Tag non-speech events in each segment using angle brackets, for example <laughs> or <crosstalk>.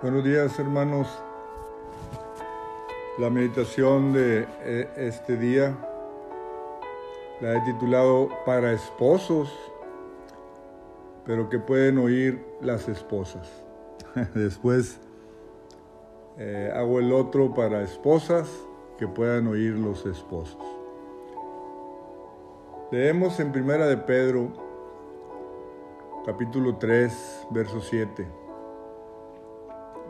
Buenos días hermanos. La meditación de eh, este día la he titulado Para esposos, pero que pueden oír las esposas. <laughs> Después eh, hago el otro para esposas que puedan oír los esposos. Leemos en Primera de Pedro, capítulo 3, verso 7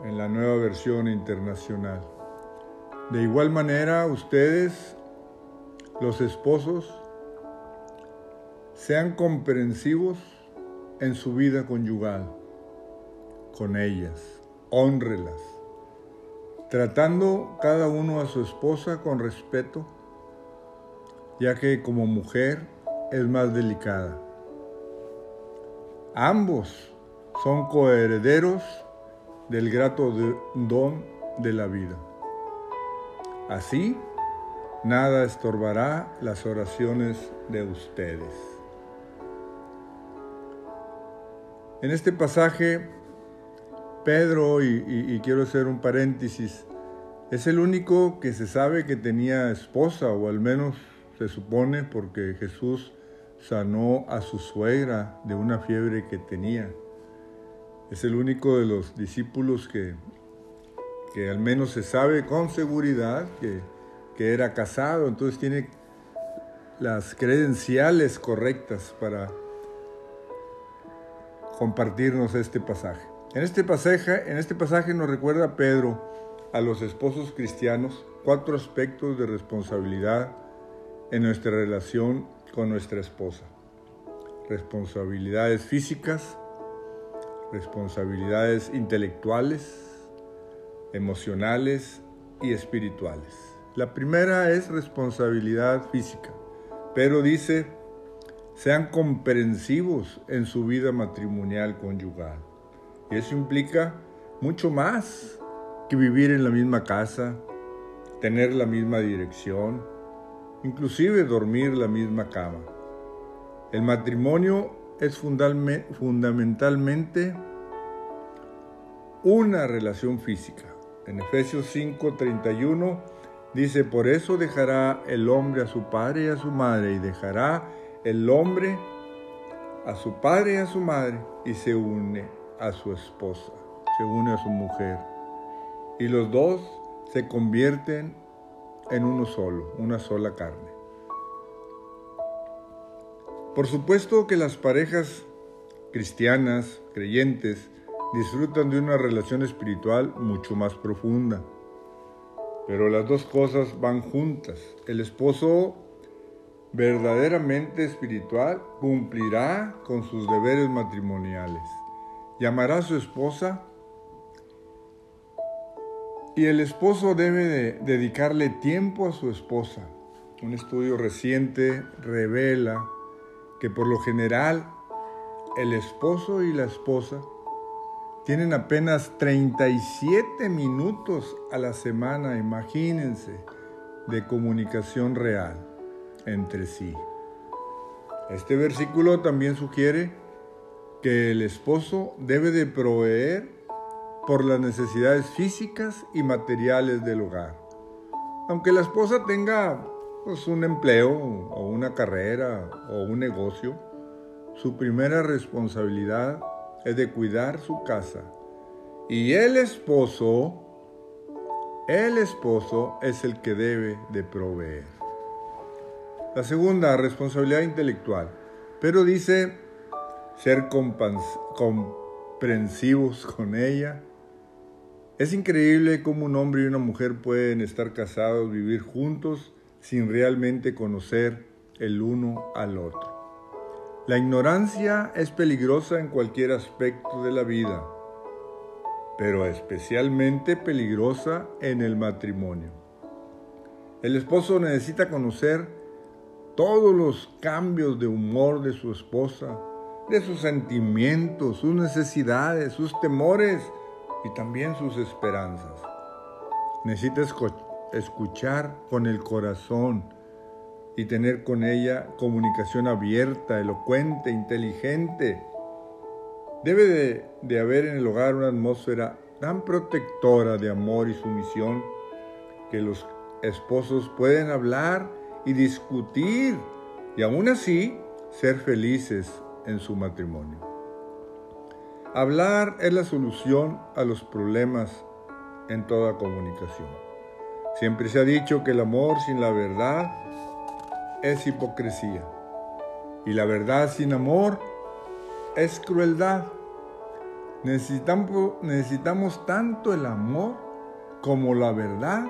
en la nueva versión internacional. De igual manera, ustedes, los esposos, sean comprensivos en su vida conyugal con ellas, honrelas, tratando cada uno a su esposa con respeto, ya que como mujer es más delicada. Ambos son coherederos del grato don de la vida. Así, nada estorbará las oraciones de ustedes. En este pasaje, Pedro, y, quiero hacer un paréntesis, es el único que se sabe que tenía esposa, o al menos se supone, porque Jesús sanó a su suegra de una fiebre que tenía. Es el único de los discípulos que, que al menos se sabe con seguridad que, que era casado, entonces tiene las credenciales correctas para compartirnos este pasaje. En este pasaje, en este pasaje nos recuerda Pedro a los esposos cristianos cuatro aspectos de responsabilidad en nuestra relación con nuestra esposa. Responsabilidades físicas, responsabilidades intelectuales, emocionales y espirituales. La primera es responsabilidad física, pero dice, sean comprensivos en su vida matrimonial conyugal. Y eso implica mucho más que vivir en la misma casa, tener la misma dirección, inclusive dormir la misma cama. El matrimonio es fundamentalmente una relación física. En Efesios 5:31 dice, por eso dejará el hombre a su padre y a su madre, y dejará el hombre a su padre y a su madre, y se une a su esposa, se une a su mujer. Y los dos se convierten en uno solo, una sola carne. Por supuesto que las parejas cristianas, creyentes, disfrutan de una relación espiritual mucho más profunda. Pero las dos cosas van juntas. El esposo verdaderamente espiritual cumplirá con sus deberes matrimoniales. Llamará a su esposa y el esposo debe dedicarle tiempo a su esposa. Un estudio reciente revela que por lo general el esposo y la esposa tienen apenas 37 minutos a la semana, imagínense, de comunicación real entre sí. Este versículo también sugiere que el esposo debe de proveer por las necesidades físicas y materiales del hogar. Aunque la esposa tenga pues, un empleo o una carrera o un negocio, su primera responsabilidad es de cuidar su casa. Y el esposo, el esposo es el que debe de proveer. La segunda, responsabilidad intelectual. Pero dice ser comprensivos con ella. Es increíble cómo un hombre y una mujer pueden estar casados, vivir juntos sin realmente conocer el uno al otro. La ignorancia es peligrosa en cualquier aspecto de la vida, pero especialmente peligrosa en el matrimonio. El esposo necesita conocer todos los cambios de humor de su esposa, de sus sentimientos, sus necesidades, sus temores y también sus esperanzas. Necesita escuchar con el corazón y tener con ella comunicación abierta, elocuente, inteligente. Debe de, haber en el hogar una atmósfera tan protectora de amor y sumisión que los esposos pueden hablar y discutir y aún así ser felices en su matrimonio. Hablar es la solución a los problemas en toda comunicación. Siempre se ha dicho que el amor sin la verdad es hipocresía y la verdad sin amor es crueldad. Necesitamos, tanto el amor como la verdad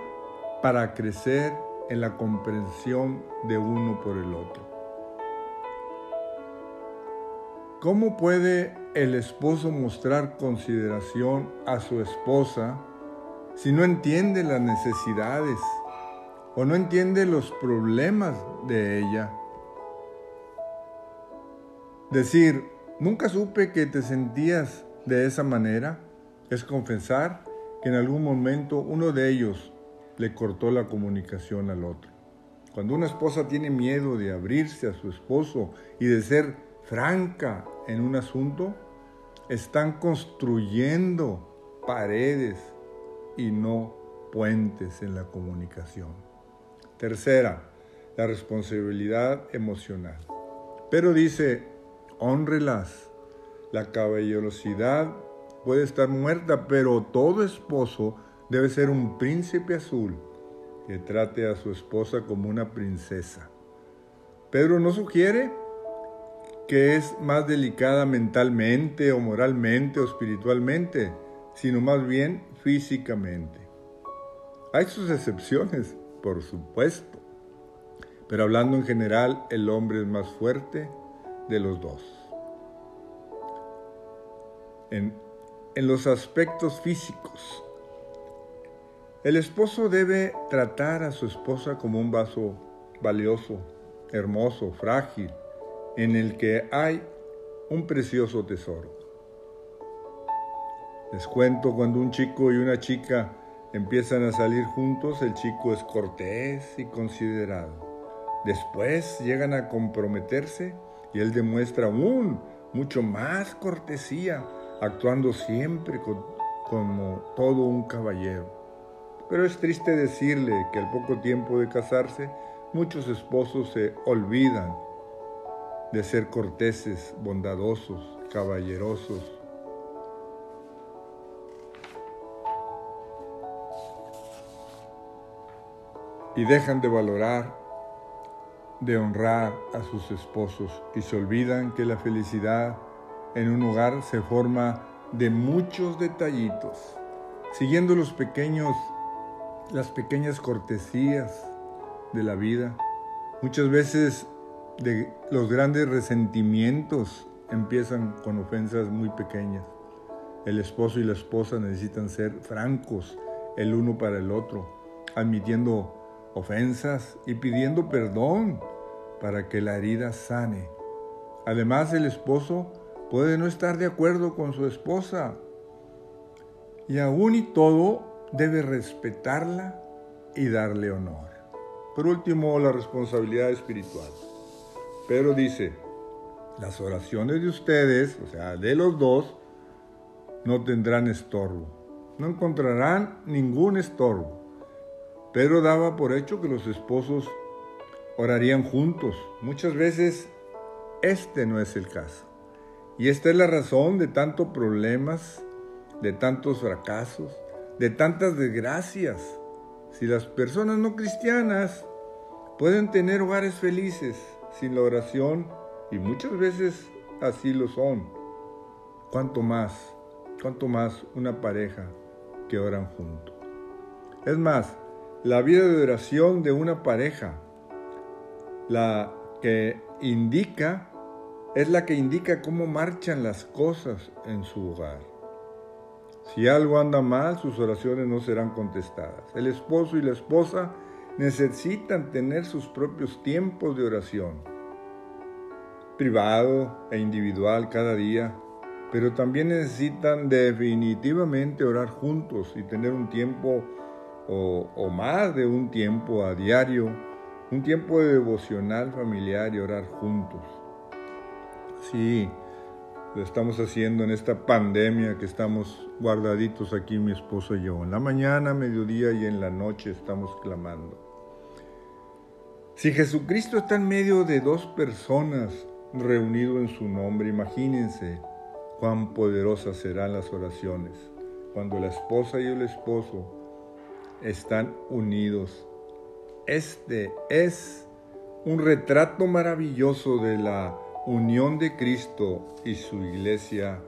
para crecer en la comprensión de uno por el otro. ¿Cómo puede el esposo mostrar consideración a su esposa si no entiende las necesidades o no entiende los problemas de ella? Decir, nunca supe que te sentías de esa manera es confesar que en algún momento uno de ellos le cortó la comunicación al otro. Cuando una esposa tiene miedo de abrirse a su esposo y de ser franca en un asunto, están construyendo paredes y no puentes en la comunicación. Tercera, la responsabilidad emocional. Pero dice, honrelas. La caballerosidad puede estar muerta, pero todo esposo debe ser un príncipe azul que trate a su esposa como una princesa. Pedro no sugiere que es más delicada mentalmente o moralmente o espiritualmente, sino más bien físicamente. Hay sus excepciones, por supuesto, pero hablando en general, el hombre es más fuerte de los dos. En, en los aspectos físicos, el esposo debe tratar a su esposa como un vaso valioso, hermoso, frágil, en el que hay un precioso tesoro. Les cuento cuando un chico y una chica empiezan a salir juntos, el chico es cortés y considerado. Después llegan a comprometerse y él demuestra aún mucho más cortesía, actuando siempre como todo un caballero. Pero es triste decirle que al poco tiempo de casarse, muchos esposos se olvidan de ser corteses, bondadosos, caballerosos. Y dejan de valorar, de honrar a sus esposos y se olvidan que la felicidad en un hogar se forma de muchos detallitos, siguiendo los pequeños las pequeñas cortesías de la vida. Muchas veces de los grandes resentimientos empiezan con ofensas muy pequeñas. El esposo y la esposa necesitan ser francos el uno para el otro, admitiendo ofensas y pidiendo perdón para que la herida sane. Además, el esposo puede no estar de acuerdo con su esposa y aún y todo debe respetarla y darle honor. Por último, la responsabilidad espiritual. Pedro dice, las oraciones de ustedes, o sea, de los dos, no tendrán estorbo. No encontrarán ningún estorbo. Pedro daba por hecho que los esposos orarían juntos. Muchas veces este no es el caso. Y esta es la razón de tantos problemas, de tantos fracasos, de tantas desgracias. Si las personas no cristianas pueden tener hogares felices sin la oración, y muchas veces así lo son, cuánto más, cuánto más una pareja que oran juntos. Es más, la vida de oración de una pareja, la que indica, es la que indica cómo marchan las cosas en su hogar. Si algo anda mal, sus oraciones no serán contestadas. El esposo y la esposa necesitan tener sus propios tiempos de oración, privado e individual cada día, pero también necesitan definitivamente orar juntos y tener un tiempo o, más de un tiempo a diario, un tiempo de devocional familiar y orar juntos. Sí, lo estamos haciendo en esta pandemia que estamos guardaditos aquí mi esposo y yo. En la mañana, mediodía y en la noche estamos clamando. Si Jesucristo está en medio de dos personas reunido en su nombre, imagínense cuán poderosas serán las oraciones cuando la esposa y el esposo están unidos. Este es un retrato maravilloso de la unión de Cristo y su iglesia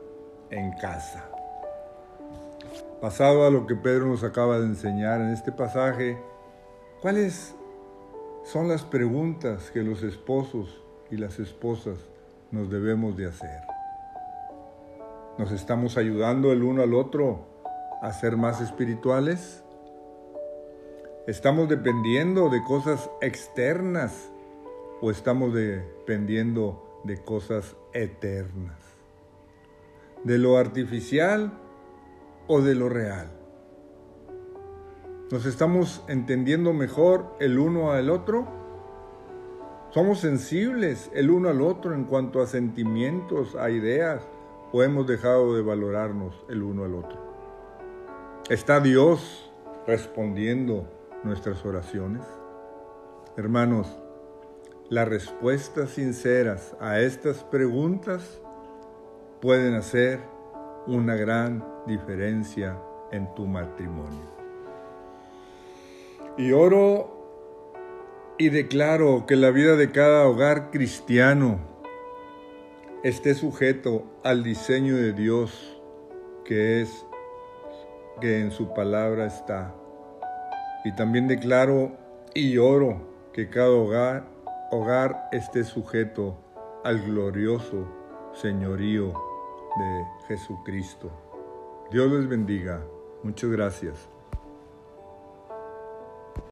en casa. Pasado a lo que Pedro nos acaba de enseñar en este pasaje, ¿cuáles son las preguntas que los esposos y las esposas nos debemos de hacer? ¿Nos estamos ayudando el uno al otro a ser más espirituales? ¿Estamos dependiendo de cosas externas o estamos dependiendo de cosas eternas? ¿De lo artificial o de lo real? ¿Nos estamos entendiendo mejor el uno al otro? ¿Somos sensibles el uno al otro en cuanto a sentimientos, a ideas, o hemos dejado de valorarnos el uno al otro? ¿Está Dios respondiendo nuestras oraciones? Hermanos, las respuestas sinceras a estas preguntas pueden hacer una gran diferencia en tu matrimonio. Y oro y declaro que la vida de cada hogar cristiano esté sujeto al diseño de Dios que es que en su palabra está. Y también declaro y oro que cada hogar hogar esté sujeto al glorioso señorío de Jesucristo. Dios les bendiga. Muchas gracias.